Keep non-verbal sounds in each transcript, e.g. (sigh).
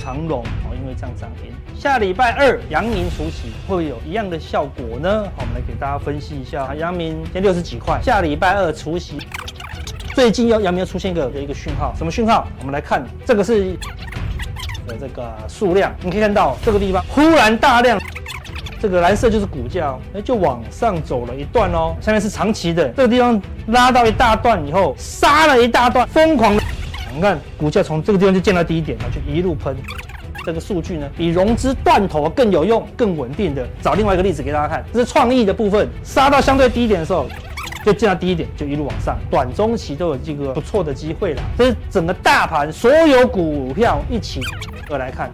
长荣哦，因为这样涨停。下礼拜二阳明除息会有一样的效果呢？好，我们来给大家分析一下。阳明先六十几块，下礼拜二除息，最近要阳明要出现一个一个讯号，什么讯号？我们来看，这个是的这个数量，你可以看到这个地方忽然大量，这个蓝色就是股价，哎，就往上走了一段哦。下面是长期的，这个地方拉到一大段以后，杀了一大段，疯狂。你看股价从这个地方就见到低点，然后就一路喷。这个数据呢，比融资断头更有用、更稳定的。找另外一个例子给大家看，这是创意的部分，杀到相对低点的时候，就见到低点就一路往上，短中期都有这个不错的机会了。这是整个大盘所有股票一起而来看，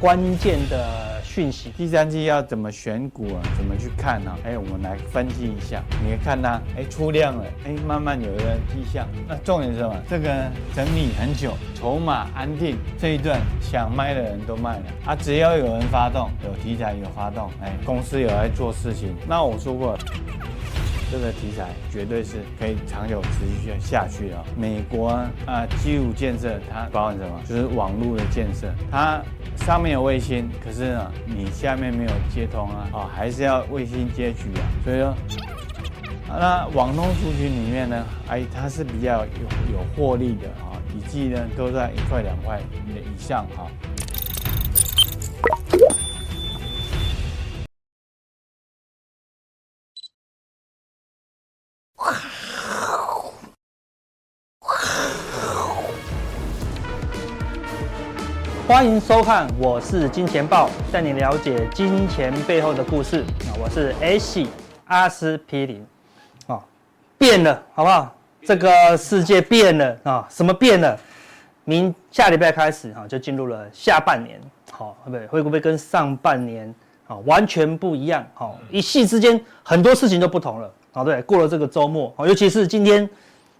关键的。讯息，第三季要怎么选股啊？怎么去看呢、啊？哎，我们来分析一下。你看它，哎，出量了，哎，慢慢有一个迹象。那重点是什么？这个整理很久，筹码安定，这一段想卖的人都卖了啊。只要有人发动，有题材有发动，哎，公司有在做事情。那我说过。这个题材绝对是可以长久持续下去的。美国啊，基础建设它包含什么？就是网络的建设，它上面有卫星，可是呢，你下面没有接通啊，啊，还是要卫星接取啊。所以说，那网通族群里面呢，哎，它是比较有有获利的啊，一季呢都在一块两块以上哈。欢迎收看，我是金钱豹，带你了解金钱背后的故事啊！我是 H 阿司匹林啊，变了，好不好？这个世界变了啊！什么变了？明下礼拜开始哈，就进入了下半年，好，会不会会不会跟上半年啊完全不一样？好，一夕之间很多事情都不同了，好，对，过了这个周末，尤其是今天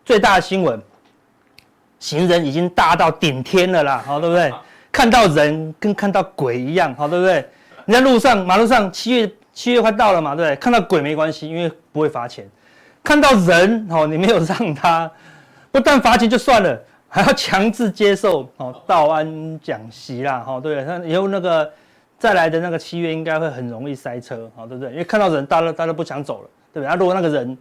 最大的新闻，行人已经大到顶天了啦，好，对不对？看到人跟看到鬼一样，好，对不对？你在路上、马路上，七月七月快到了嘛，对不对？看到鬼没关系，因为不会罚钱。看到人，哦，你没有让他，不但罚钱就算了，还要强制接受哦，道安讲习啦，哈，对不对？那以后那个再来的那个七月应该会很容易塞车，好，对不对？因为看到人，大家大家都不想走了，对不对？啊，如果那个人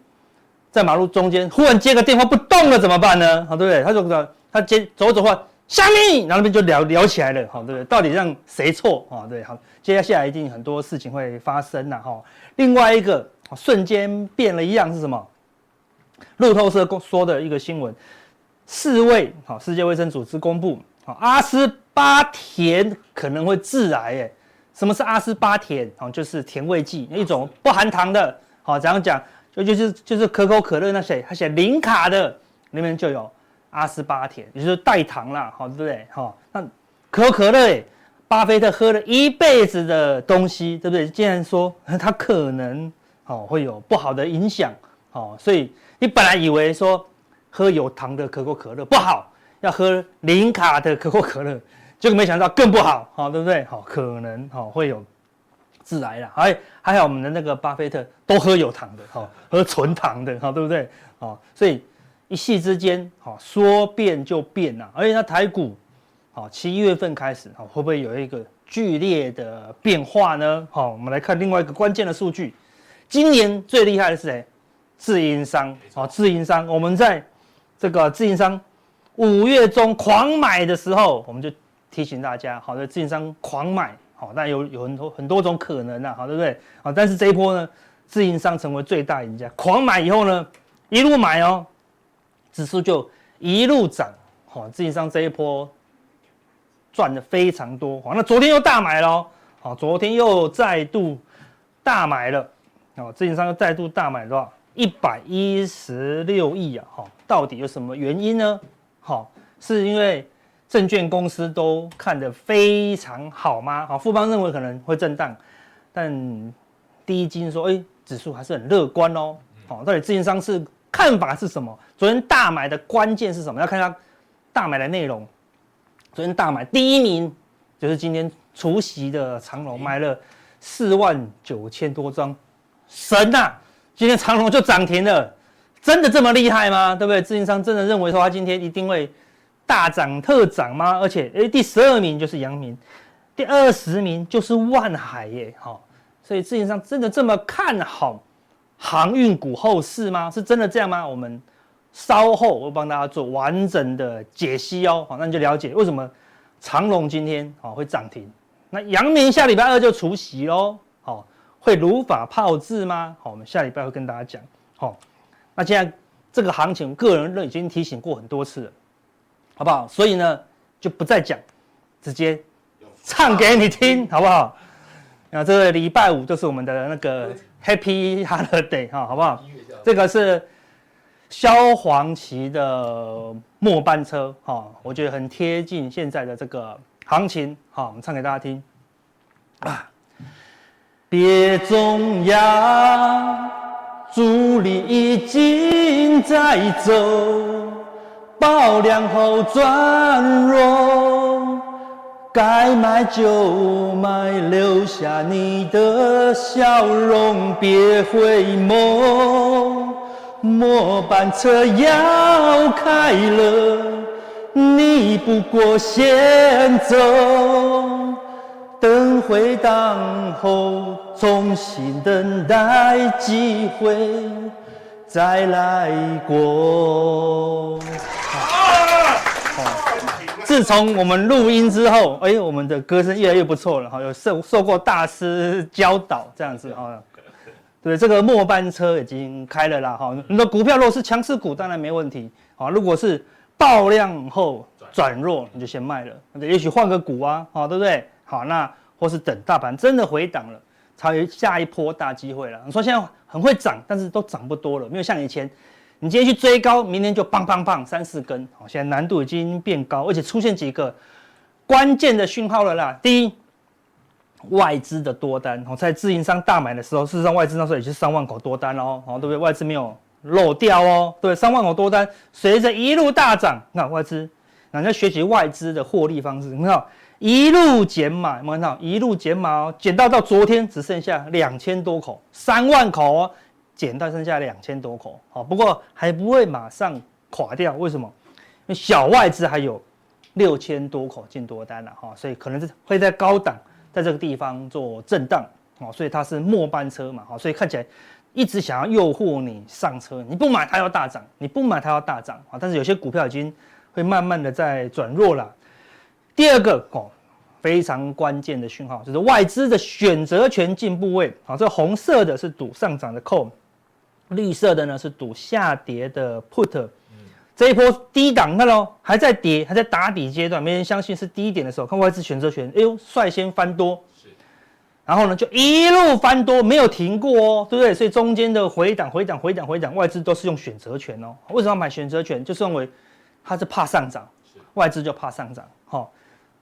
在马路中间忽然接个电话不动了怎么办呢？好，对不对？他就他接走走话。虾米，然后那边就聊聊起来了，好，对？到底让谁错啊？对，好，接下来一定很多事情会发生呐，哈。另外一个瞬间变了一样是什么？路透社公说的一个新闻，世卫，好，世界卫生组织公布，好，阿斯巴甜可能会致癌，哎，什么是阿斯巴甜？好，就是甜味剂，一种不含糖的，好，这样讲，就就是就是可口可乐那些，它写零卡的里面就有。阿斯巴甜，也就是代糖啦，好，对不对？好，那可口可乐，巴菲特喝了一辈子的东西，对不对？竟然说 (laughs) 它可能哦会有不好的影响，哦，所以你本来以为说喝有糖的可口可乐不好，要喝零卡的可口可乐，结果没想到更不好，好，对不对？好，可能好会有致癌啦。还还好我们的那个巴菲特都喝有糖的，好，喝纯糖的，好，对不对？好，所以。一夕之间，好说变就变呐，而且它台股，好七月份开始，好会不会有一个剧烈的变化呢？好，我们来看另外一个关键的数据，今年最厉害的是谁？自营商，好自营商，我们在这个自营商五月中狂买的时候，我们就提醒大家，好的自营商狂买，好，但有有很多很多种可能呐，好对不对？好，但是这一波呢，自营商成为最大赢家，狂买以后呢，一路买哦。指数就一路涨，好，自营商这一波赚的非常多，好，那昨天又大买了，好，昨天又再度大买了，好，自营商又再度大买多少？一百一十六亿啊，好，到底有什么原因呢？好，是因为证券公司都看得非常好吗？好，富邦认为可能会震荡，但第一金说，哎，指数还是很乐观哦，好，到底自营商是？看法是什么？昨天大买的关键是什么？要看它大买的内容。昨天大买第一名就是今天除夕的长荣，买了四万九千多张，神呐、啊！今天长荣就涨停了，真的这么厉害吗？对不对？自营商真的认为说他今天一定会大涨特涨吗？而且，哎，第十二名就是阳明，第二十名就是万海耶，好，所以事实上真的这么看好航运股后市吗？是真的这样吗？我们稍后我帮大家做完整的解析哦，好，那你就了解为什么长隆今天啊会涨停，那阳明下礼拜二就除息喽，好，会如法炮制吗？好，我们下礼拜会跟大家讲，好，那现在这个行情，个人都已经提醒过很多次了，好不好？所以呢，就不再讲，直接唱给你听，好不好？那这个礼拜五就是我们的那个 Happy Holiday 哈，好不好？这个是萧煌奇的末班车哈，我觉得很贴近现在的这个行情，好，我们唱给大家听啊，别重要。主力已经在走，爆量后转弱，该买就买，留下你的笑容，别回眸。末班车要开了，你不过先走。等回荡后，重新等待机会再来过。自从我们录音之后，哎，我们的歌声越来越不错了哈，有受受过大师教导这样子哈。对，这个末班车已经开了啦哈。你的股票如果是强势股，当然没问题啊。如果是爆量后转弱，你就先卖了，也许换个股啊，好，对不对？好，那或是等大盘真的回档了，才有下一波大机会了。你说现在很会涨，但是都涨不多了，没有像以前，你今天去追高，明天就棒棒棒三四根。好，现在难度已经变高，而且出现几个关键的讯号了啦。第一，外资的多单，哦，在自营商大买的时候，事实上外资那时候也是三万口多单哦，好，对不对？外资没有漏掉哦，对，三万口多单，随着一路大涨，那外资，那你要学习外资的获利方式，你看。一路减码，有没有看到？一路减码哦，减到到昨天只剩下两千多口，三万口哦，减到剩下两千多口。好，不过还不会马上垮掉，为什么？因为小外资还有六千多口进多单了哈，所以可能是会在高档，在这个地方做震荡哦，所以它是末班车嘛，好，所以看起来一直想要诱惑你上车，你不买它要大涨，你不买它要大涨啊，但是有些股票已经会慢慢的在转弱了。第二个哦，非常关键的讯号就是外资的选择权进部位啊，这红色的是赌上涨的 call，绿色的呢是赌下跌的 put。这一波低档，看喽，还在跌，还在打底阶段，没人相信是低点的时候，看外资选择权，哎呦，率先翻多，然后呢就一路翻多，没有停过哦，对不对？所以中间的回档、回档、回档、回档，外资都是用选择权哦。为什么要买选择权？就是认为它是怕上涨，外资就怕上涨，好。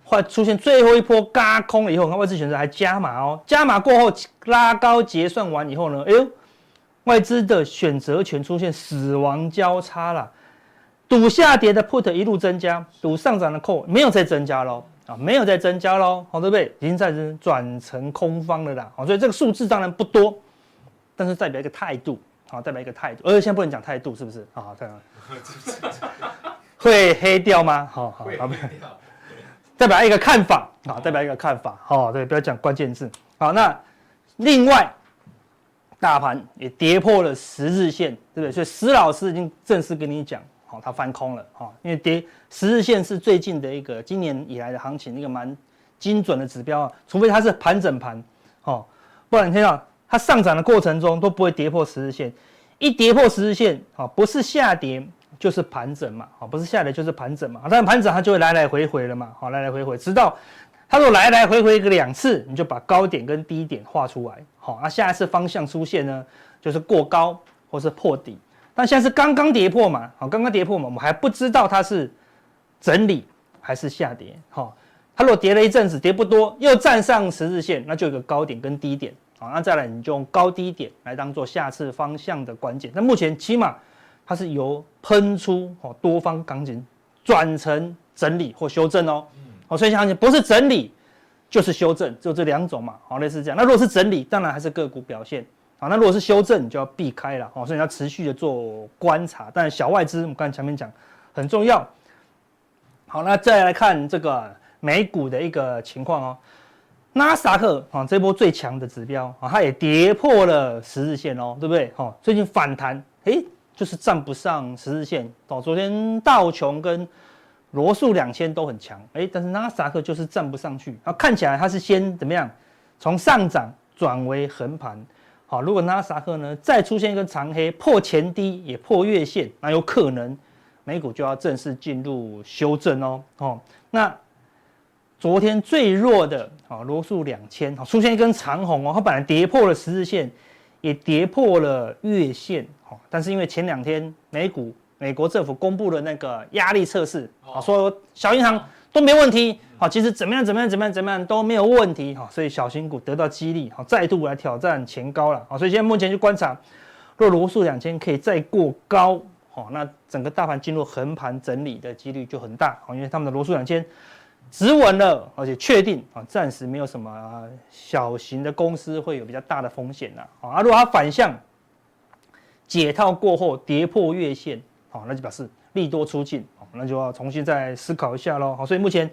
会出现最后一波嘎空了以后，看外资选择还加码哦，加码过后拉高结算完以后呢，哎呦，外资的选择权出现死亡交叉了，赌下跌的 put 一路增加，赌上涨的 call 没有再增加喽，啊，没有再增加喽，好对不对？已经在转成空方了啦，好，所以这个数字当然不多，但是代表一个态度，好，代表一个态度，而且现在不能讲态度，是不是？好，这样会黑掉吗？好好，好。代表一个看法啊，代表一个看法，好，对，不要讲关键字。好，那另外，大盘也跌破了十日线，对不对？所以石老师已经正式跟你讲，好，它翻空了，哈，因为跌十日线是最近的一个今年以来的行情一个蛮精准的指标啊，除非它是盘整盘，哦，不然你看到它上涨的过程中都不会跌破十日线，一跌破十日线，啊，不是下跌。就是盘整嘛，好，不是下跌就是盘整嘛，但是盘整它就会来来回回了嘛，好，来来回回，直到它如果来来回回个两次，你就把高点跟低点画出来，好，那下一次方向出现呢，就是过高或是破底，但现在是刚刚跌破嘛，好，刚刚跌破嘛，我们还不知道它是整理还是下跌，好，它如果跌了一阵子，跌不多，又站上十日线，那就有个高点跟低点，好，那再来你就用高低点来当做下次方向的关键，那目前起码。它是由喷出哦多方钢筋转成整理或修正哦，好，所以行情不是整理就是修正，就这两种嘛，好，类似这样。那如果是整理，当然还是个股表现，好，那如果是修正，你就要避开了，哦，所以你要持续的做观察。但小外资我们刚才前面讲很重要，好，那再来看这个美股的一个情况哦。纳斯达克啊，这波最强的指标啊，它也跌破了十日线哦，对不对？哈，最近反弹，诶，就是站不上十日线哦。昨天道琼跟罗素两千都很强，诶，但是纳斯达克就是站不上去。啊，看起来它是先怎么样，从上涨转为横盘。好，如果纳斯达克呢再出现一个长黑，破前低也破月线，那有可能美股就要正式进入修正哦。哦，那。昨天最弱的啊，罗素两千啊，出现一根长红哦，它本来跌破了十日线，也跌破了月线，但是因为前两天美股美国政府公布了那个压力测试啊，说小银行都没问题，好，其实怎么样怎么样怎么样怎么样都没有问题，哈所以小型股得到激励，好，再度来挑战前高了，所以现在目前去观察，若罗素两千可以再过高，好那整个大盘进入横盘整理的几率就很大，因为他们的罗素两千。止稳了，而且确定啊，暂时没有什么小型的公司会有比较大的风险了啊。如果它反向解套过后跌破月线，好，那就表示利多出尽，那就要重新再思考一下喽。好，所以目前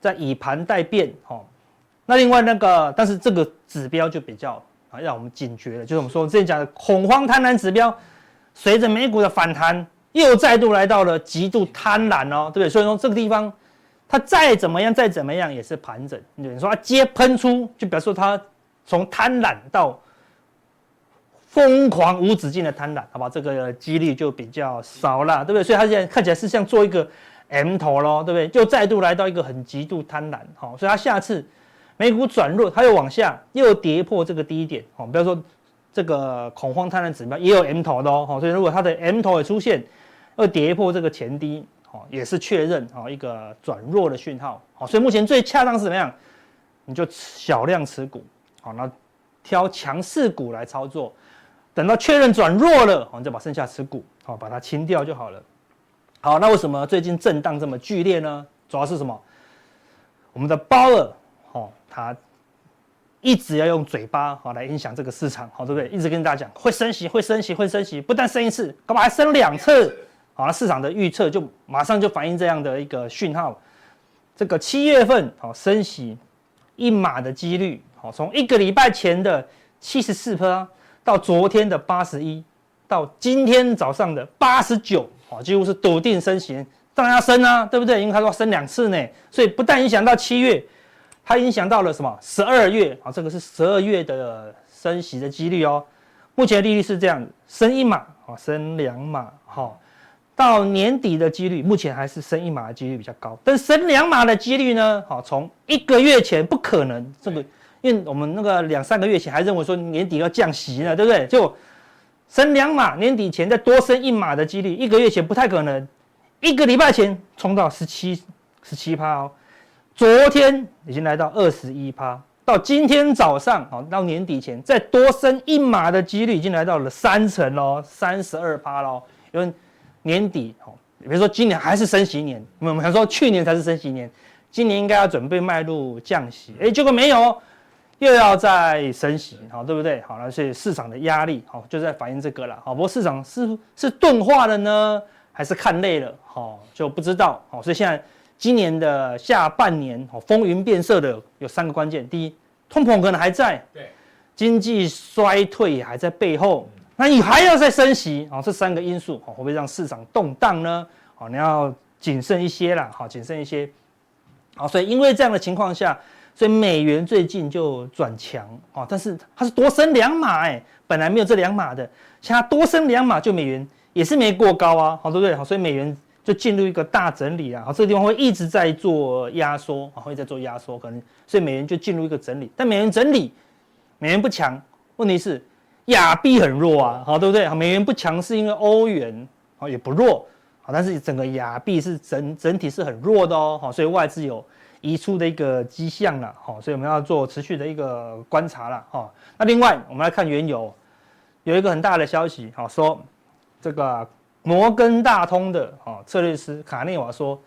在以盘待变，好，那另外那个，但是这个指标就比较啊，让我们警觉了，就是我们说之前讲的恐慌贪婪指标，随着美股的反弹，又再度来到了极度贪婪哦，对不对？所以说这个地方。它再怎么样，再怎么样也是盘整。你说它接喷出，就表示说它从贪婪到疯狂无止境的贪婪，好吧？这个几率就比较少了，对不对？所以它现在看起来是像做一个 M 头喽，对不对？就再度来到一个很极度贪婪，好，所以它下次美股转弱，它又往下又跌破这个低点，好，比如说这个恐慌贪婪指标也有 M 头的哦，所以如果它的 M 头也出现，又跌破这个前低。也是确认啊，一个转弱的讯号，好，所以目前最恰当是怎么样？你就小量持股，好，那挑强势股来操作，等到确认转弱了，我们再把剩下持股，好，把它清掉就好了。好，那为什么最近震荡这么剧烈呢？主要是什么？我们的鲍尔，好，他一直要用嘴巴好来影响这个市场，好，对不对？一直跟大家讲会升息，会升息，会升息，不但升一次，干嘛还升两次？好，那市场的预测就马上就反映这样的一个讯号，这个七月份好升息一码的几率，好从一个礼拜前的七十四%到昨天的八十一，到今天早上的八十九，好几乎是笃定升息，当然要升啊，对不对？因为他说升两次呢，所以不但影响到七月，它影响到了什么？十二月啊，这个是十二月的升息的几率哦。目前利率是这样，升一码啊，升两码，好。到年底的几率，目前还是升一码的几率比较高，但升两码的几率呢？好，从一个月前不可能这个，因为我们那个两三个月前还认为说年底要降息呢，对不对？就升两码，年底前再多升一码的几率，一个月前不太可能，一个礼拜前冲到十七十七趴哦，昨天已经来到二十一趴，到今天早上好，到年底前再多升一码的几率已经来到了三成喽，三十二趴喽，因为。年底哦，比如说今年还是升息年，我们想说去年才是升息年，今年应该要准备迈入降息，哎，结果没有，又要再升息，好，对不对？好了，所以市场的压力，好，就在反映这个了，好，不过市场是是钝化了呢，还是看累了，好，就不知道，好，所以现在今年的下半年，好，风云变色的有三个关键，第一，通膨可能还在，对，经济衰退也还在背后。那你还要再升息啊？这三个因素好会不会让市场动荡呢？好，你要谨慎一些啦，好，谨慎一些。好，所以因为这样的情况下，所以美元最近就转强哦。但是它是多升两码哎，本来没有这两码的，现在多升两码，就美元也是没过高啊，好，对不对？好，所以美元就进入一个大整理啊。好，这个地方会一直在做压缩啊，会在做压缩，可能所以美元就进入一个整理。但美元整理，美元不强，问题是。亚币很弱啊，好，对不对？美元不强是因为欧元好也不弱，好，但是整个亚币是整整体是很弱的哦，好，所以外资有移出的一个迹象了，好，所以我们要做持续的一个观察了，哈。那另外我们来看原油，有一个很大的消息，好，说这个摩根大通的啊策略师卡内瓦说。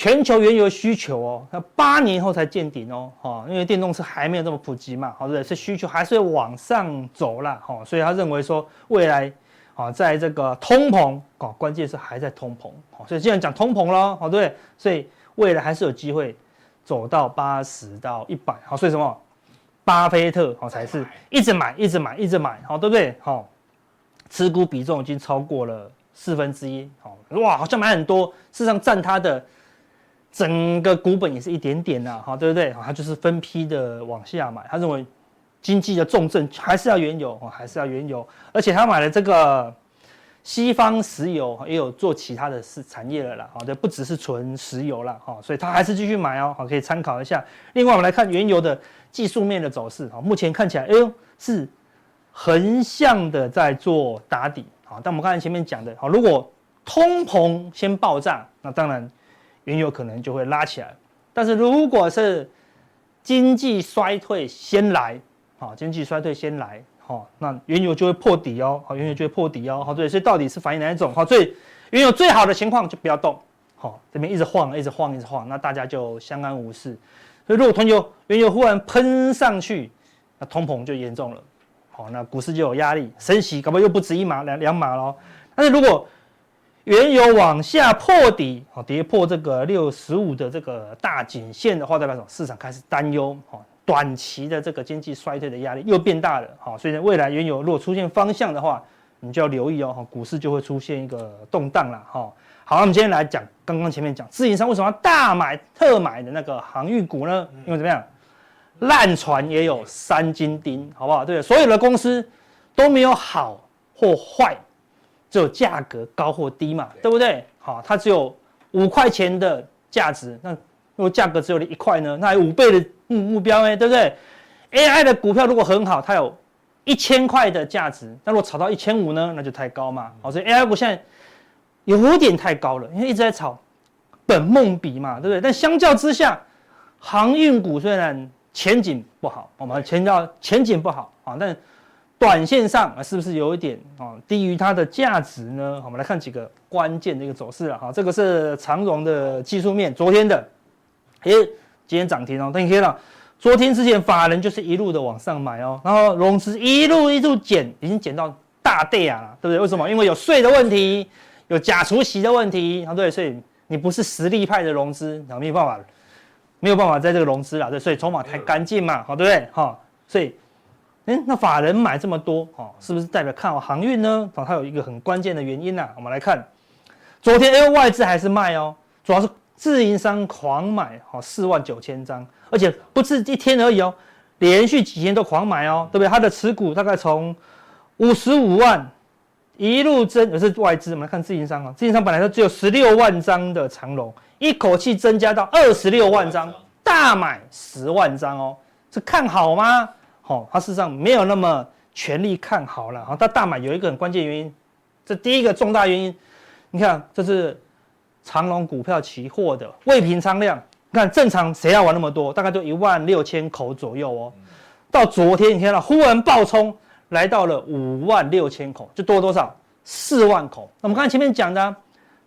全球原油需求哦，那八年后才见顶哦，哈，因为电动车还没有这么普及嘛，好，对是？需求还是会往上走啦，哈，所以他认为说未来，好，在这个通膨，哦，关键是还在通膨，好，所以既然讲通膨了，好，对，所以未来还是有机会走到八十到一百，好，所以什么？巴菲特好才是一直买，一直买，一直买，好，对不对？好，持股比重已经超过了四分之一，好，哇，好像买很多，事实上占他的整个股本也是一点点呐，好，对不对？好，他就是分批的往下买，他认为。经济的重镇还是要原油哦，还是要原油，而且他买了这个西方石油，也有做其他的是产业了啦，好，这不只是纯石油了哈，所以他还是继续买哦，好，可以参考一下。另外，我们来看原油的技术面的走势，好，目前看起来，哎呦，是横向的在做打底，好，但我们刚才前面讲的，好，如果通膨先爆炸，那当然原油可能就会拉起来，但是如果是经济衰退先来。好，经济衰退先来，好，那原油就会破底哦，好，原油就会破底哦，好，对，所以到底是反映哪一种？好，所以原油最好的情况就不要动，好，这边一直晃，一直晃，一直晃，那大家就相安无事。所以如果原油原油忽然喷上去，那通膨就严重了，好，那股市就有压力，升息搞不好又不止一码两两码喽。但是如果原油往下破底，好，跌破这个六十五的这个大颈线的话，代表什么？市场开始担忧，好。短期的这个经济衰退的压力又变大了，好，所以呢，未来原油如果出现方向的话，你就要留意哦，股市就会出现一个动荡了，哈。好，那我们今天来讲，刚刚前面讲自营商为什么要大买特买的那个航运股呢？因为怎么样，烂船也有三斤钉，好不好？对，所有的公司都没有好或坏，只有价格高或低嘛，对不对？好，它只有五块钱的价值，那如果价格只有一块呢？那还有五倍的。目目标哎，对不对？AI 的股票如果很好，它有一千块的价值，那如果炒到一千五呢，那就太高嘛。好，所以 AI 股现在有点太高了，因为一直在炒本梦比嘛，对不对？但相较之下，航运股虽然前景不好，我们强调前景不好啊，但短线上啊，是不是有一点啊低于它的价值呢？我们来看几个关键的一个走势了哈，这个是长荣的技术面，昨天的，诶。今天涨停哦，但你看到，昨天之前法人就是一路的往上买哦，然后融资一路一路减，已经减到大跌啊，对不对？为什么？因为有税的问题，有假除息的问题，啊，对，所以你不是实力派的融资，然后没有办法，没有办法在这个融资了，对，所以筹码太干净嘛，好，对不对？哈，所以，嗯，那法人买这么多，哦，是不是代表看好航运呢？哦，它有一个很关键的原因呐，我们来看，昨天因为外资还是卖哦，主要是。自营商狂买，好四万九千张，而且不是一天而已哦，连续几天都狂买哦，对不对？他的持股大概从五十五万一路增，也是外资。我们来看自营商啊，自营商本来就只有十六万张的长龙，一口气增加到二十六万张，大买十万张哦，是看好吗？好，他事实上没有那么全力看好了。好，他大买有一个很关键原因，这第一个重大原因，你看这是。长荣股票期货的未平仓量，你看正常谁要玩那么多？大概就一万六千口左右哦。到昨天你看到忽然暴冲，来到了五万六千口，就多多少？四万口。那我们刚才前面讲的，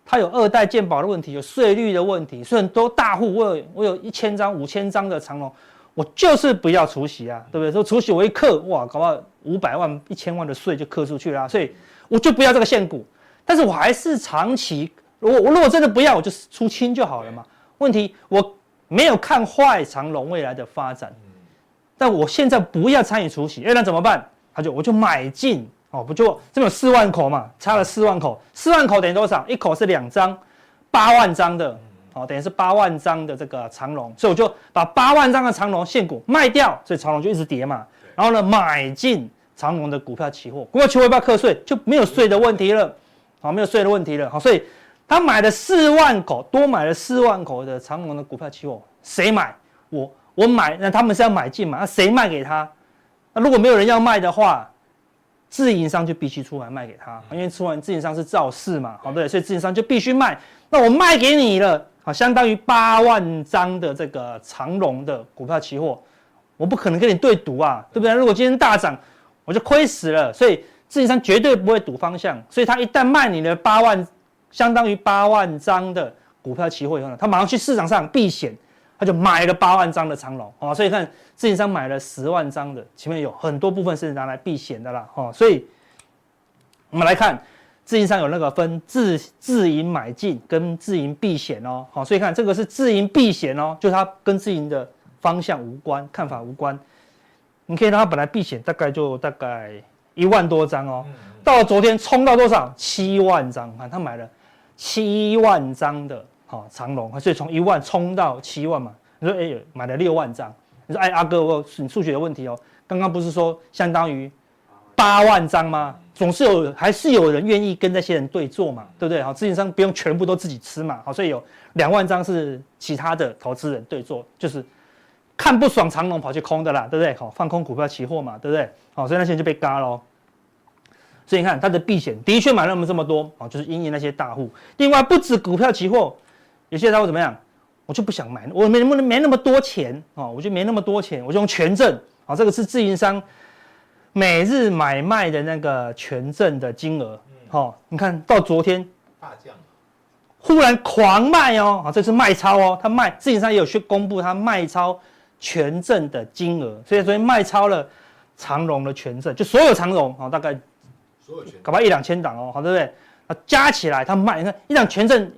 它有二代健保的问题，有税率的问题，所以很多大户，我有我有一千张、五千张的长龙，我就是不要除息啊，对不对？说除息我一克，哇，搞不好五百万、一千万的税就克出去了，所以我就不要这个现股，但是我还是长期。我我如果真的不要，我就出清就好了嘛。问题我没有看坏长隆未来的发展，但我现在不要参与除息，那怎么办？他就我就买进哦，不就这么四万口嘛，差了四万口，四万口等于多少？一口是两张，八万张的哦，等于是八万张的这个长荣，所以我就把八万张的长荣现股卖掉，所以长荣就一直跌嘛。然后呢，买进长荣的股票期货，股票期货要不要课税？就没有税的问题了，好，没有税的问题了，好，所以。他买了四万口，多买了四万口的长隆的股票期货，谁买？我我买，那他们是要买进嘛？那谁卖给他？那如果没有人要卖的话，自营商就必须出来卖给他，因为出完自营商是造势嘛，好对，所以自营商就必须卖。那我卖给你了，好，相当于八万张的这个长隆的股票期货，我不可能跟你对赌啊，对不对？如果今天大涨，我就亏死了。所以自营商绝对不会赌方向，所以他一旦卖你的八万。相当于八万张的股票期货以后呢，他马上去市场上避险，他就买了八万张的长龙哦，所以看自营商买了十万张的，前面有很多部分是拿来避险的啦哦，所以我们来看自营商有那个分自自营买进跟自营避险哦，好，所以看这个是自营避险哦，就是它跟自营的方向无关，看法无关。你可以让它本来避险大概就大概一万多张哦，到昨天冲到多少？七万张，看他买了七万张的好长荣，所以从一万冲到七万嘛。你说哎，买了六万张，你说哎阿哥，我你数学的问题哦，刚刚不是说相当于八万张吗？总是有，还是有人愿意跟这些人对做嘛，对不对？好，自营商不用全部都自己吃嘛，好，所以有两万张是其他的投资人对做，就是看不爽长龙跑去空的啦，对不对？好，放空股票期货嘛，对不对？好，所以那些人就被嘎喽。所以你看他的避险的确买了我们这么多，啊，就是因为那些大户。另外不止股票期货，有些他会怎么样？我就不想买，我没那么没那么多钱啊，我就没那么多钱，我就用权证，啊，这个是自营商。每日买卖的那个权证的金额，好、嗯，你看到昨天大降，忽然狂卖哦，啊，这是卖超哦，他卖自营商也有去公布他卖超权证的金额，所以昨天卖超了长荣的权证，就所有长荣啊，大概搞不好一两千档哦，好对不对？啊，加起来他卖，你看一档权证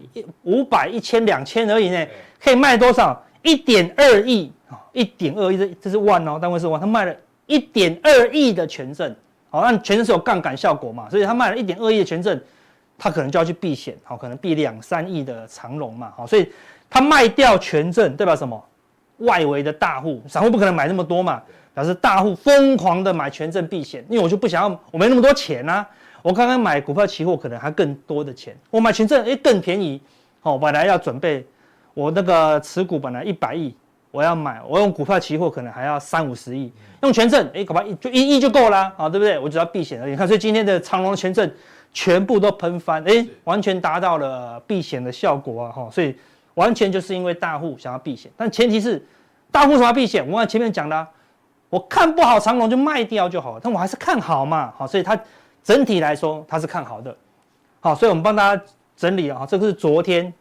五百、一千、两千而已呢，可以卖多少？一点二亿啊，一点二亿，这这是万哦，单位是万，他卖了。一点二亿的权证，好，那权证是有杠杆效果嘛，所以他卖了一点二亿的权证，他可能就要去避险，好，可能避两三亿的长龙嘛，好，所以他卖掉权证代表什么？外围的大户，散户不可能买那么多嘛，表示大户疯狂的买权证避险，因为我就不想要，我没那么多钱啊，我刚刚买股票期货可能还更多的钱，我买权证诶更便宜，好，本来要准备我那个持股本来一百亿。我要买，我用股票期货可能还要三五十亿，用权证，哎，搞不好就一亿就够啦啊，对不对？我只要避险而已。你看，所以今天的长隆权证全部都喷翻，哎，完全达到了避险的效果啊，哈，所以完全就是因为大户想要避险，但前提是大户想要避险，我按前面讲的，我看不好长龙就卖掉就好了，但我还是看好嘛，好，所以它整体来说它是看好的，好，所以我们帮大家整理啊，这个是昨天。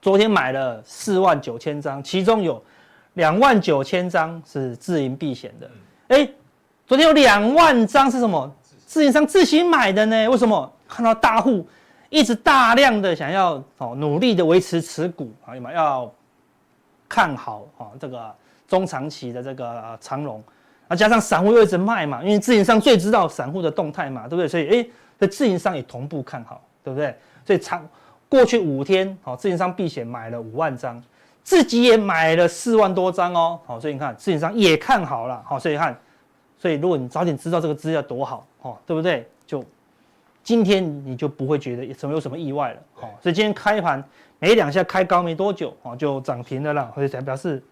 昨天买了四万九千张，其中有两万九千张是自营避险的。哎，昨天有两万张是什么？自营商自行买的呢？为什么？看到大户一直大量的想要哦，努力的维持持股啊，要看好啊这个中长期的这个长龙，啊加上散户又一直卖嘛，因为自营商最知道散户的动态嘛，对不对？所以哎，这自营商也同步看好，对不对？所以长。过去五天，好，自营商避险买了五万张，自己也买了四万多张哦，好，所以你看，自营商也看好了，好，所以看，所以如果你早点知道这个资料多好，哦，对不对？就今天你就不会觉得什么有什么意外了，好，所以今天开盘没两下开高没多久，哦，就涨停的了啦，所以才表示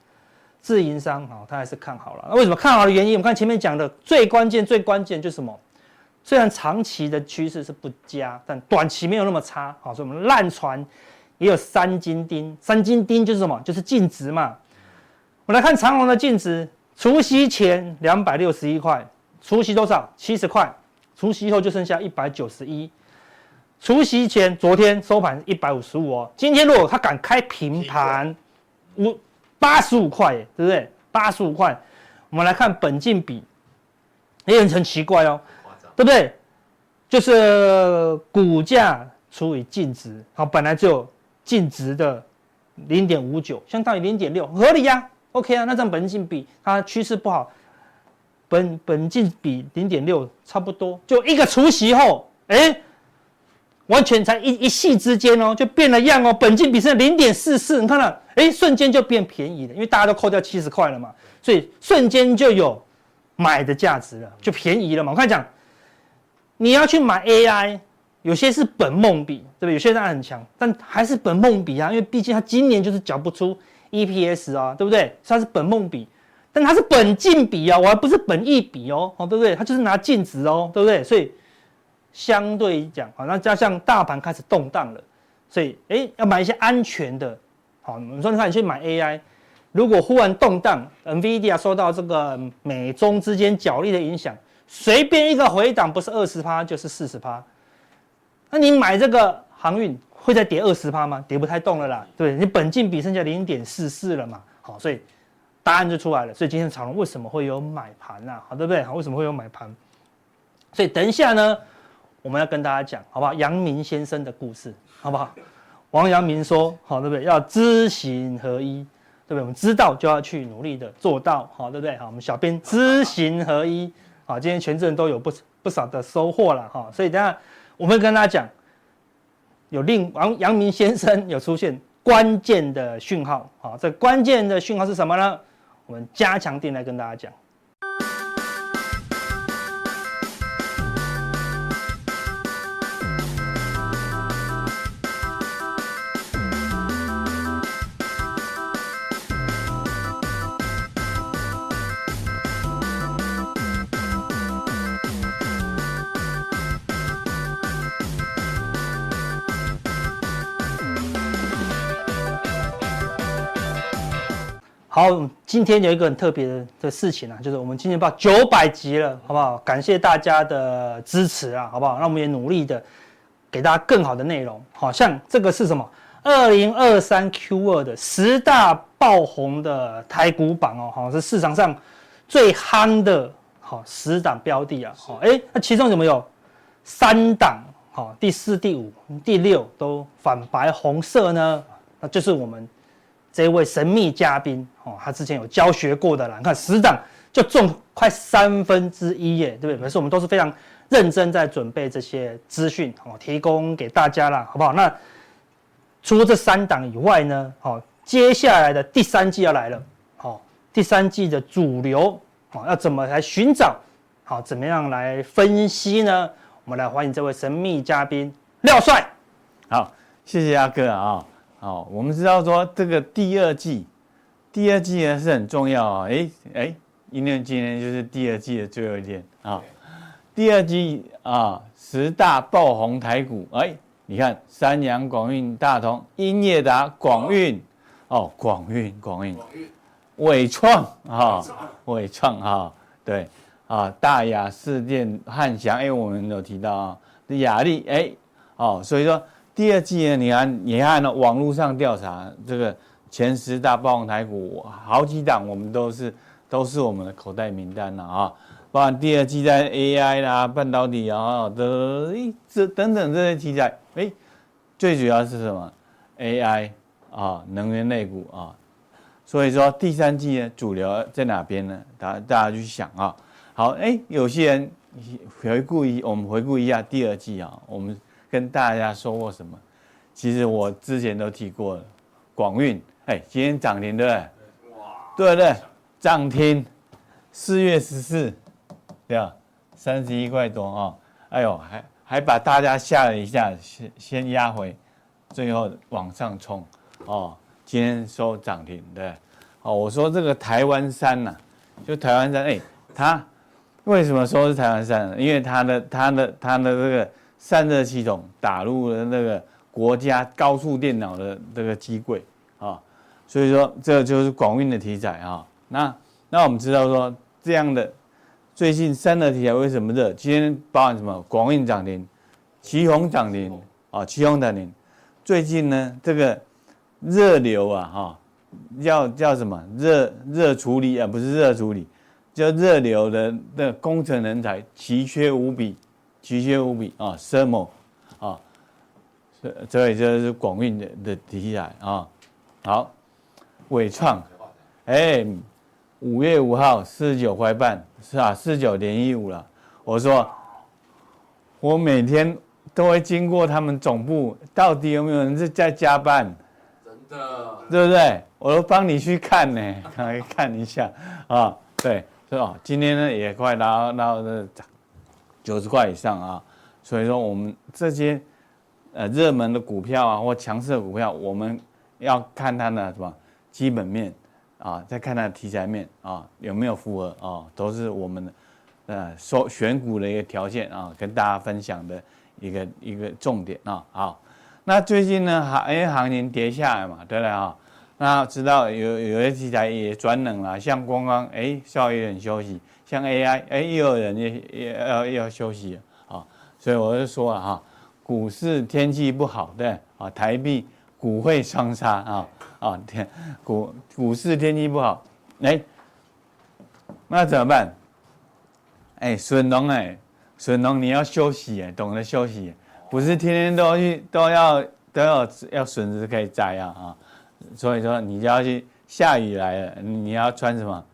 自营商，好，他还是看好了。那为什么看好的原因？我们看前面讲的最关键、最关键就是什么？虽然长期的趋势是不佳，但短期没有那么差。好，所以我们烂船也有三金钉。三金钉就是什么？就是净值嘛。我们来看长虹的净值，除夕前两百六十一块，除夕多少？七十块，除息后就剩下一百九十一。除夕前昨天收盘一百五十五哦，今天如果他敢开平盘，五八十五块，对不对？八十五块，我们来看本金比，也很很奇怪哦。对不对？就是股价除以净值，好，本来就净值的零点五九，相当于零点六，合理呀、啊。OK 啊，那这样本金比它趋势不好，本本净比零点六差不多，就一个除息后，哎，完全才一一夕之间哦，就变了样哦，本金比是零点四四，你看到，哎，瞬间就变便宜了，因为大家都扣掉七十块了嘛，所以瞬间就有买的价值了，就便宜了嘛。我看讲。你要去买 AI，有些是本梦比，对不对？有些人很强，但还是本梦比啊，因为毕竟它今年就是缴不出 EPS 啊，对不对？它是本梦比，但它是本净比啊，我还不是本益比哦，哦，对不对？它就是拿净值哦，对不对？所以相对讲，好，那加上大盘开始动荡了，所以哎，要买一些安全的，好，你说你看你去买 AI，如果忽然动荡，NVIDIA 受到这个美中之间角力的影响。随便一个回档不是二十趴就是四十趴，那你买这个航运会再跌二十趴吗？跌不太动了啦，对，你本金比剩下零点四四了嘛，好，所以答案就出来了。所以今天长荣为什么会有买盘啊？好，对不对？好，为什么会有买盘？所以等一下呢，我们要跟大家讲，好不好？阳明先生的故事，好不好？王阳明说，好，对不对？要知行合一，对不对？我们知道就要去努力的做到，好，对不对？好，我们小编知行合一，好，今天全镇都有不不少的收获了，哈。所以等下我们跟大家讲，有令王阳明先生有出现关键的讯号，好，这关键的讯号是什么呢？我们加强錠来跟大家讲。好，今天有一个很特别的的事情啊，就是我们今天报九百集了，好不好？感谢大家的支持啊，好不好？那我们也努力的给大家更好的内容。好像这个是什么？二零二三 Q 二的十大爆红的台股榜哦，好，是市场上最夯的好十档标的啊。好，哎，那其中有没有三档？好，第四、第五、第六都反白红色呢？那就是我们。这位神秘嘉宾哦，他之前有教学过的啦，你看十档就中快三分之一耶，对不对？可是我们都是非常认真在准备这些资讯哦，提供给大家啦，好不好？那除了这三档以外呢，哦，接下来的第三季要来了，哦，第三季的主流哦，要怎么来寻找？好，怎么样来分析呢？我们来欢迎这位神秘嘉宾廖帅。好，谢谢阿哥啊。好，我们知道说这个第二季，第二季呢是很重要啊。哎哎，因为今天就是第二季的最后一天啊。第二季啊，十大爆红台股，哎，你看三洋、广运、大同、英业达、广运，哦，广运、广运，伟创啊，伟创啊，对啊，大亚、士电、汉翔，哎，我们有提到啊，亚力，哎，哦，所以说。第二季呢，你看，你看呢，网络上调查这个前十大爆红台股，好几档我们都是都是我们的口袋名单了啊。包括第二季在 AI 啦、半导体啊的这等等这些题材，哎，最主要是什么？AI 啊，能源类股啊。所以说第三季呢，主流在哪边呢？大大家去想啊。好，哎，有些人回顾一，我们回顾一下第二季啊，我们。跟大家说过什么？其实我之前都提过了，广运，哎，今天涨停对不对？对对？涨停，四月十四，对啊？三十一块多啊、哦！哎呦，还还把大家吓了一下，先先压回，最后往上冲，哦，今天收涨停，对，哦，我说这个台湾山呐、就台湾山，哎，它为什么说是台湾山呢？因为它的它的它的这个。散热系统打入了那个国家高速电脑的这个机柜，所以说这就是广运的题材啊。那那我们知道说这样的最近三的题材为什么热？今天包含什么？广运涨停，奇宏涨停啊，奇宏涨停。最近呢，这个热流啊哈，要叫什么？热热处理啊，不是热处理，叫热流的的工程人才奇缺无比。奇缺无比啊，thermal 啊，这这也是广运的的题材啊。好，纬创，哎，五月五号四十九块半是啊，四十九点一五了。我说，我每天都会经过他们总部，到底有没有人是在加班？真的，对不对？我都帮你去看呢，来 (laughs) 看一下啊。对，是吧？今天呢也快到到这。九十块以上啊，所以说我们这些呃热门的股票啊，或强势的股票，我们要看它的什么基本面啊，再看它的题材面啊，有没有符合啊，都是我们的呃说选股的一个条件啊，跟大家分享的一个一个重点啊。好，那最近呢行因为行情跌下来嘛，对不对啊？那知道有有些题材也转冷了，像刚刚哎稍微有点休息。像 AI，哎，又有人也也要要休息啊，所以我就说了哈，股市天气不好，对啊，台币股汇双杀啊啊天，股股市天气不好，哎，那怎么办？哎，笋农哎，笋农你要休息哎，懂得休息，不是天天都去都要都要要笋子可以摘啊啊，所以说你就要去下雨来了，你要穿什么？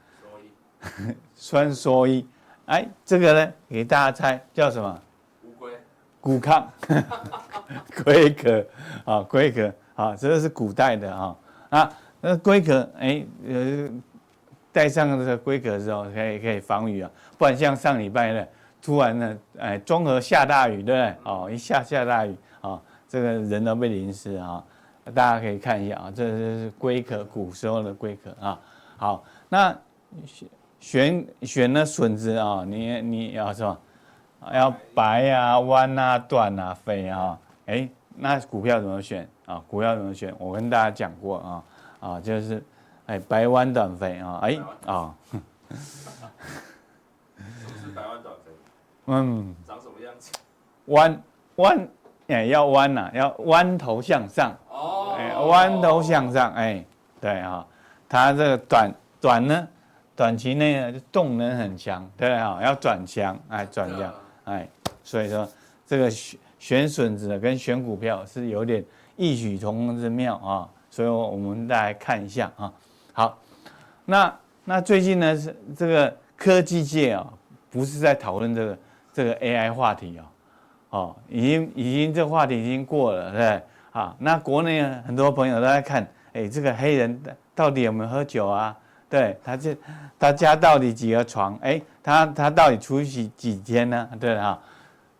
穿蓑衣。(laughs) 哎，这个呢，给大家猜叫什么？乌龟。古康，(laughs) 龟壳啊，龟壳啊，这个是古代的啊啊，那龟壳哎呃，戴上这个龟壳之后，可以可以防雨啊，不然像上礼拜呢，突然呢，哎，中和下大雨，对不对？哦，一下下大雨啊，这个人都被淋湿啊，大家可以看一下啊，这是龟壳，古时候的龟壳啊。好，那。选选选了笋子啊，你你要什么？要白啊、弯啊、短啊、肥啊。哎，那股票怎么选啊？股票怎么选？我跟大家讲过啊啊，就是哎白弯短肥啊。哎啊，(laughs) 是白弯短肥。嗯。长什么样子？弯弯哎要弯呐，要弯头向上。哦。哎，弯头向上哎，对啊，它这个短短呢？短期内呢，就动能很强，对啊，要转强，哎，转强，哎，所以说这个选选笋子的跟选股票是有点异曲同工之妙啊，所以我们再来看一下啊。好，那那最近呢是这个科技界啊，不是在讨论这个这个 AI 话题啊，哦，已经已经这话题已经过了，对，啊，那国内很多朋友都在看，哎，这个黑人到底有没有喝酒啊？对，他这他家到底几个床？哎，他他到底出去几天呢？对啊，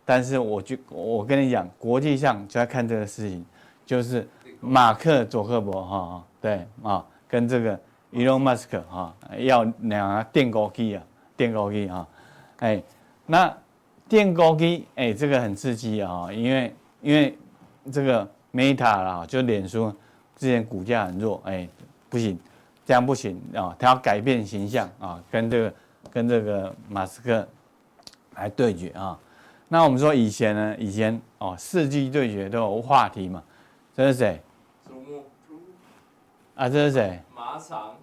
但是我就我跟你讲，国际上就在看这个事情，就是马克佐克伯哈，对啊，跟这个 Elon Musk 哈要两个电高机啊，电高机啊，哎，那电高机哎，这个很刺激啊，因为因为这个 Meta 啦，就脸书之前股价很弱，哎，不行。这样不行啊！他要改变形象啊，跟这个跟这个马斯克来对决啊。那我们说以前呢，以前哦，世纪对决都有话题嘛。这是谁？猪木。啊，这是谁？马场。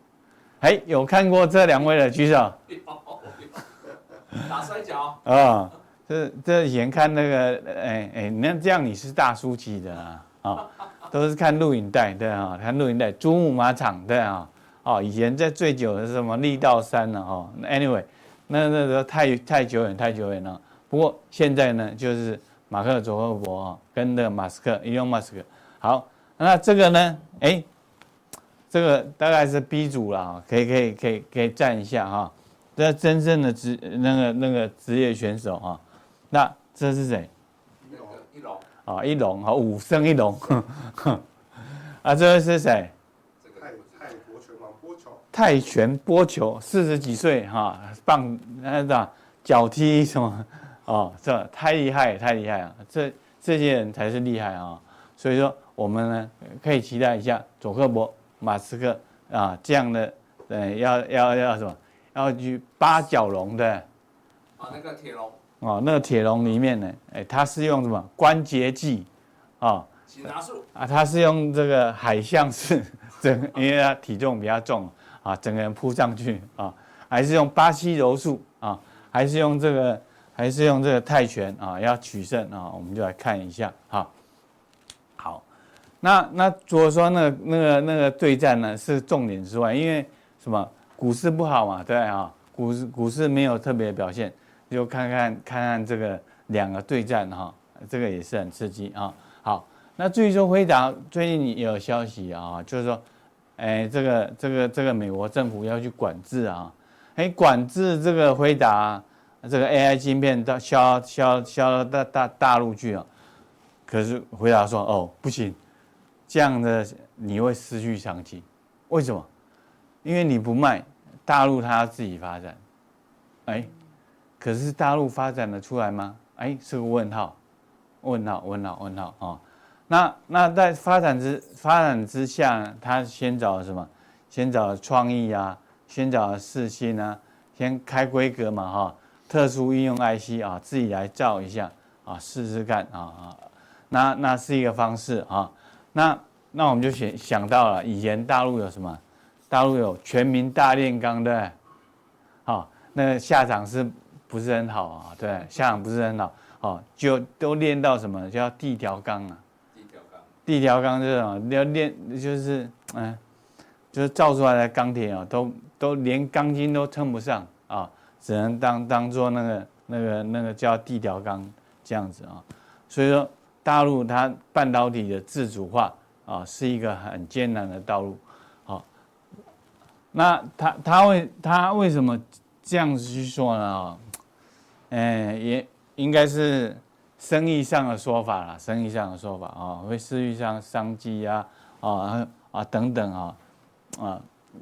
哎，有看过这两位的举手。打摔跤。啊，这这以前看那个，哎哎，那这样你是大叔级的啊啊，都是看录影带对啊，看录影带，猪木马场对啊。哦，以前在最久的是什么力道山了哦。Anyway，那那个太太久远太久远了。不过现在呢，就是马克·佐克伯啊，跟那个马斯克，伊隆马斯克。好，那这个呢？哎，这个大概是 B 组了，可以可以可以可以站一下哈。这真正的职那个那个职业选手哈。那这是谁？一龙。啊，一龙啊，五胜一龙。(laughs) 啊，这位是谁？泰拳波球，四十几岁哈，棒那个脚踢什么哦，这太厉害，太厉害了，这这些人才是厉害啊！所以说我们呢可以期待一下佐克伯、马斯克啊这样的，呃，要要要什么？要去八角笼的啊，那个铁笼哦，那个铁笼里面呢，哎，它是用什么关节剂啊？擒拿术啊，它是用这个海象式，(laughs) 整因为它体重比较重。啊，整个人扑上去啊，还是用巴西柔术啊，还是用这个，还是用这个泰拳啊，要取胜啊，我们就来看一下哈。那那如果说那那个那个对战呢是重点之外，因为什么？股市不好嘛，对啊，股市股市没有特别表现，就看看看看这个两个对战哈，这个也是很刺激啊。好，那至于说辉达最近也有消息啊，就是说。哎，这个这个这个美国政府要去管制啊，哎，管制这个辉达这个 AI 晶片到销销销到大大陆去啊，可是回答说哦不行，这样的你会失去商机，为什么？因为你不卖，大陆它要自己发展，哎，可是大陆发展的出来吗？哎，是个问号，问号问号问号啊。那那在发展之发展之下，他先找什么？先找创意啊，先找四星啊，先开规格嘛哈，特殊应用 IC 啊，自己来造一下啊，试试看啊啊，那那是一个方式啊。那那我们就想想到了，以前大陆有什么？大陆有全民大炼钢，对不对？好，那个下场是不是很好啊，对，下场不是很好，哦，就都练到什么叫地条钢啊？地条钢，地条钢这种要练就是嗯，就是造出来的钢铁啊，都都连钢筋都称不上啊，只能当当做那个那个那个叫地条钢这样子啊，所以说大陆它半导体的自主化啊，是一个很艰难的道路。好那他他为他为什么这样子去说呢？啊，嗯，也应该是生意上的说法啦，生意上的说法啊，会失去上商机啊，啊啊等等啊，啊，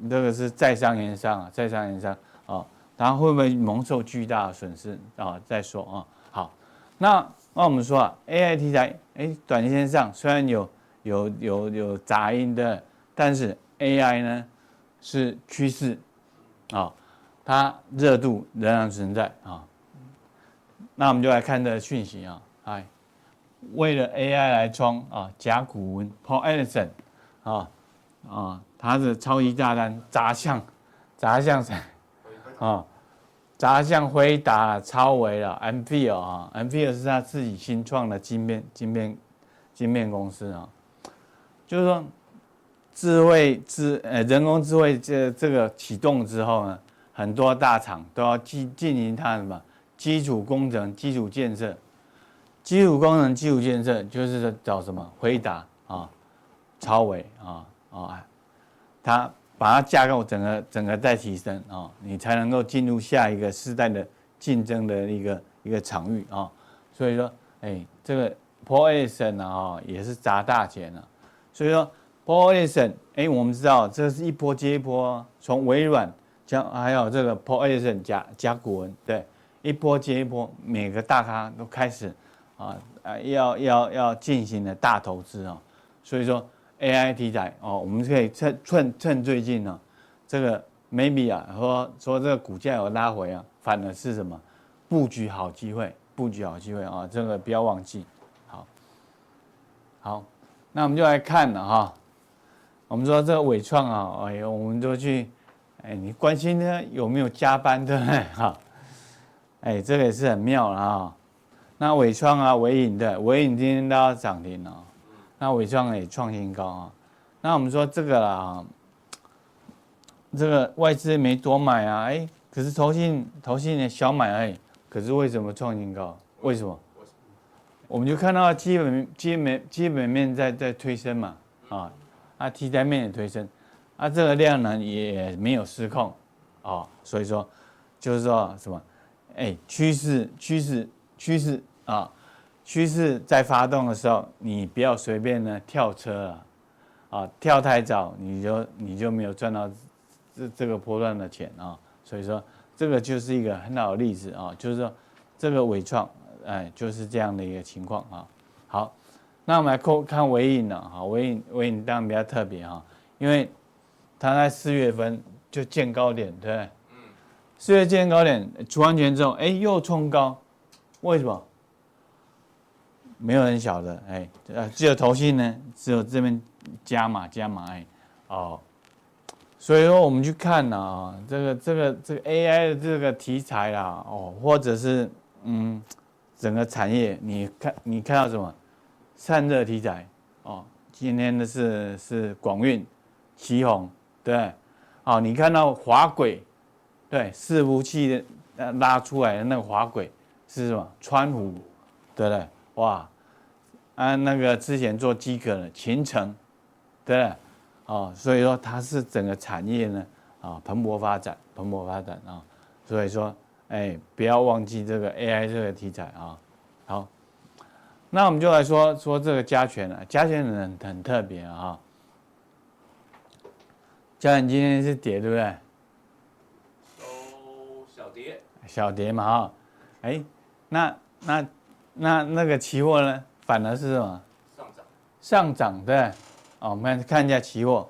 这个是在商言商啊，在商言商啊，他会不会蒙受巨大的损失啊？再说啊，好，那那我们说啊，AI 题材，哎，短线上虽然有有有有杂音的，但是 AI 呢？是趋势，啊，它热度仍然存在啊。那我们就来看这个讯息啊，哎，为了 AI 来冲啊，甲骨文 Paul Edison 啊啊，他是超级大单砸向砸向谁啊？砸向辉达、超维了 Ampere 啊，Ampere 是他自己新创的晶片晶片晶片公司啊，就是说。智慧智呃人工智慧这这个启动之后呢，很多大厂都要进进行它什么基础工程、基础建设。基础工程、基础建设就是找什么辉达啊、超维啊啊，它把它架构整个整个再提升啊，你才能够进入下一个时代的竞争的一个一个场域啊。所以说，哎，这个 Paul Edison 啊也是砸大钱了，所以说。Paul Edison，哎，我们知道这是一波接一波，从微软将还有这个 Paul Edison 甲甲骨文，对，一波接一波，每个大咖都开始啊啊要要要进行的大投资啊，所以说 AI 题材哦，我们可以趁趁趁最近呢，这个 maybe 啊说说这个股价有拉回啊，反而是什么布局好机会，布局好机会啊，这个不要忘记，好，好，那我们就来看了哈。我们说这个纬创啊，哎呦，我们就去，哎，你关心他有没有加班，对不对？(laughs) 哈，哎，这个也是很妙了啊。那纬创啊，纬颖的，纬颖今天都要涨停了，那纬创也创新高啊。那我们说这个啦，这个外资没多买啊，哎，可是投信投信也小买而已，可是为什么创新高？为什么？我们就看到基本基本基本面在在推升嘛，啊。啊，题材面也推升，啊，这个量呢也没有失控，哦，所以说就是说什么，哎，趋势趋势趋势啊，趋势在发动的时候，你不要随便呢跳车啊，啊，跳太早你就你就没有赚到这这个波段的钱啊，所以说这个就是一个很好的例子啊，就是说这个纬创，哎，就是这样的一个情况啊，好。那我们来看看纬颖呢，哈，尾影尾影当然比较特别哈，因为它在四月份就见高点，对不对？嗯。四月见高点，除完权之后，哎，又冲高，为什么？没有人晓得，哎，呃，只有投信呢，只有这边加码加码，哎，哦，所以说我们去看呢，啊，这个这个这个 AI 的这个题材啦，哦，或者是嗯，整个产业，你看你看到什么？散热题材哦，今天的是是广运、奇宏，对，哦，你看到滑轨，对，伺服器的拉出来的那个滑轨是什么？川湖，对不对？哇，啊，那个之前做机壳的秦城，对不对？哦，所以说它是整个产业呢啊蓬勃发展，蓬勃发展啊，所以说哎，不要忘记这个 AI 这个题材啊，好。那我们就来说说这个加权了，加权很很特别啊。加权今天是跌，对不对？都小跌。小跌嘛哈，哎，那那那那个期货呢，反而是什么？上涨。上涨对。哦，我们看一下期货。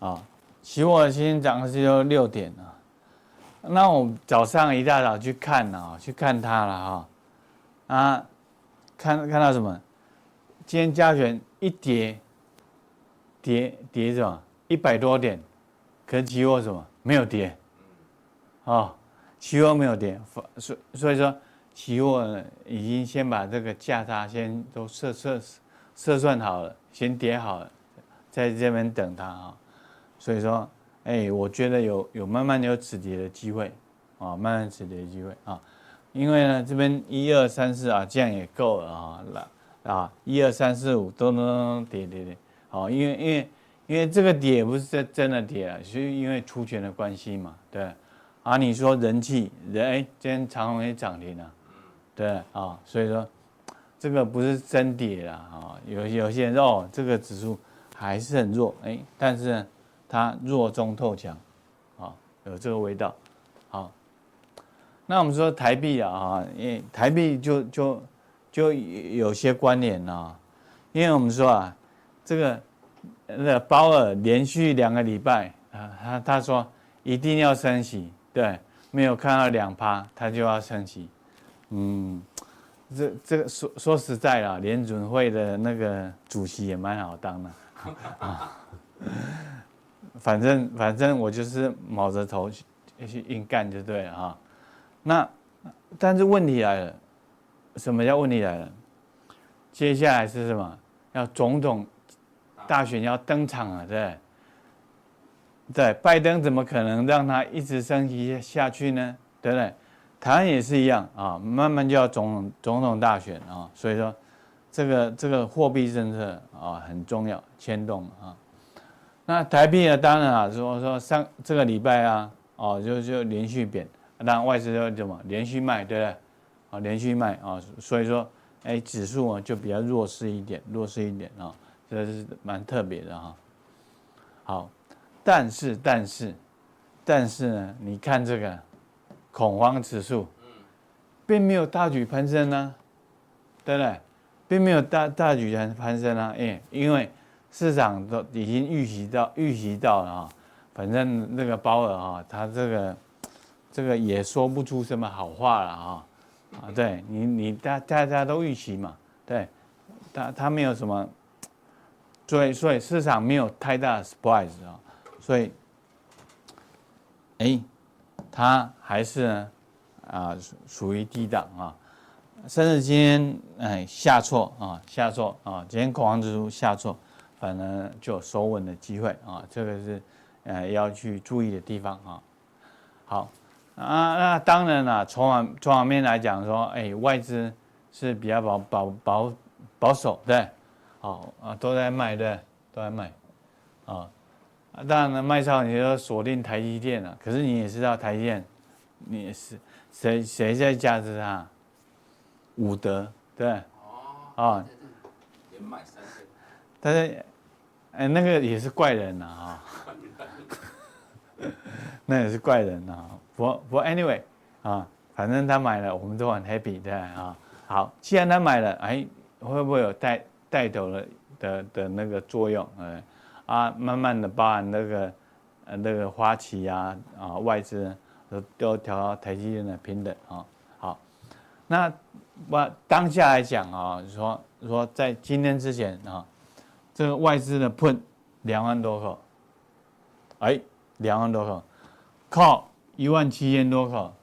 啊，期货今天涨的是有六点啊。那我早上一大早去看啊，去看它了哈，啊。看看到什么？今天加权一跌，跌跌什么？一百多点，可是期货什么？没有跌。哦，期货没有跌，所所以说期货已经先把这个价差先都测测测算好了，先叠好了，在这边等它啊。所以说，哎，我觉得有有慢慢有止跌的机会啊，慢慢止跌的机会啊。因为呢，这边一二三四啊，这样也够了啊，来啊，一二三四五都能跌跌跌，好，因为因为因为这个跌不是真真的跌啊，是因为出权的关系嘛，对。啊，你说人气人哎，今天长虹也涨停了，对啊，所以说这个不是真跌啊，啊，有有些人哦，这个指数还是很弱，哎，但是呢，它弱中透强，啊，有这个味道，好。那我们说台币啊，哈，因为台币就就就有些关联啊，因为我们说啊，这个那鲍尔连续两个礼拜啊，他他说一定要升息，对，没有看到两趴，他就要升息，嗯，这这个说说实在啦，联准会的那个主席也蛮好当的啊，反正反正我就是卯着头去去硬干就对了哈。那，但是问题来了，什么叫问题来了？接下来是什么？要总统大选要登场了，对？对，拜登怎么可能让他一直升级下去呢？对不对？台湾也是一样啊，慢慢就要总统总统大选啊，所以说这个这个货币政策啊很重要，牵动啊。那台币呢？当然啊，说说上这个礼拜啊，哦就就连续贬。那外资就怎么连续卖，对不对？啊，连续卖啊，所以说，哎，指数啊就比较弱势一点，弱势一点啊，这是蛮特别的哈。好，但是但是但是呢，你看这个恐慌指数，并没有大举攀升呢，对不对？并没有大大举攀升啊，哎，因为市场都已经预习到预习到了啊，反正那个鲍尔啊，他这个。这个也说不出什么好话了啊！啊，对你，你大大家都预期嘛，对，他他没有什么，所以所以市场没有太大的 surprise 啊，所以，哎，它还是啊属于低档啊，甚至今天哎下挫啊下挫啊，今天恐慌指数下挫，反而就收稳的机会啊，这个是呃要去注意的地方啊，好。啊，那当然了，从网从网面来讲说，哎，外资是比较保保保保守，对，好啊，都在卖，对，都在卖，啊，当然了，卖超你就锁定台积电了，可是你也知道台积电，你也是谁谁在价值它？伍德，对，哦，啊，连买三千，但是，哎，那个也是怪人呐，啊，(laughs) 那也是怪人呐。不不，anyway，啊，反正他买了，我们都很 happy，对啊。好，既然他买了，哎，会不会有带带头了的的那个作用？哎，啊，慢慢的包含那个呃那个花旗啊啊外资都都调到台积电的平等啊。好，那我当下来讲啊，说说在今天之前啊，这个外资的 put 两万多口，哎，两万多口，靠。一万七千多口，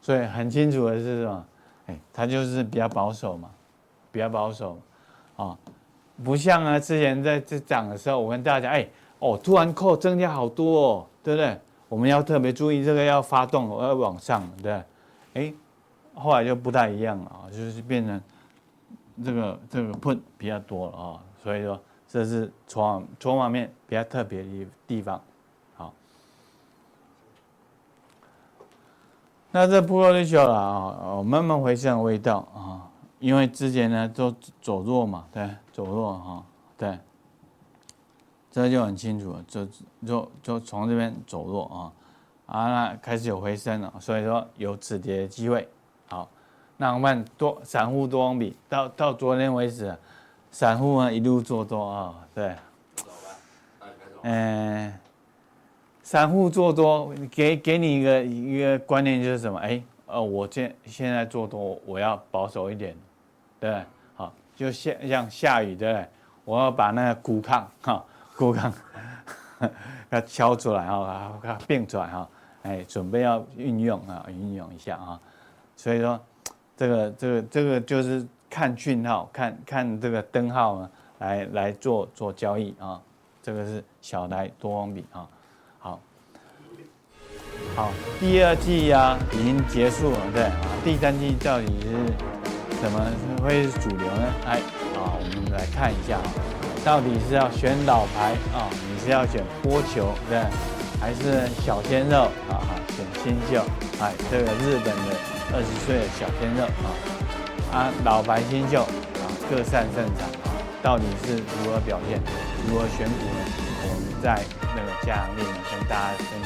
所以很清楚的是什么？哎，他就是比较保守嘛，比较保守，啊，不像啊之前在这涨的时候，我跟大家讲，哎，哦，突然扣增加好多哦，对不对？我们要特别注意这个要发动，要往上，对，哎，后来就不太一样了啊，就是变成这个这个碰比较多了啊，所以说这是从从方面比较特别的地方。好那这不够就了啊，慢慢回升味道啊，因为之前呢都走弱嘛，对，走弱哈，对，这就很清楚了，就就就从这边走弱啊，啊，那开始有回升了，所以说有止跌的机会。好，那我们多散户多方比到到昨天为止，散户呢一路做多啊，对，嗯。散户做多，给给你一个一个观念就是什么？哎，呃，我现现在做多，我要保守一点，对，好，就像像下雨，对不对？我要把那个骨抗哈，骨抗，(laughs) 要敲出来哈，给它并出来哈，哎，准备要运用啊，运用一下啊。所以说，这个这个这个就是看讯号，看看这个灯号呢，来来做做交易啊。这个是小台多空比啊。好，好，第二季呀、啊、已经结束了，对啊。第三季到底是什么会是主流呢？哎，啊，我们来看一下啊，到底是要选老牌啊，你是要选波球对，还是小鲜肉啊？选新秀？哎，这个日本的二十岁的小鲜肉啊，啊，老牌新秀啊，各擅胜场啊，到底是如何表现？如何选股呢？我们在那个加强錠呢，跟大家分。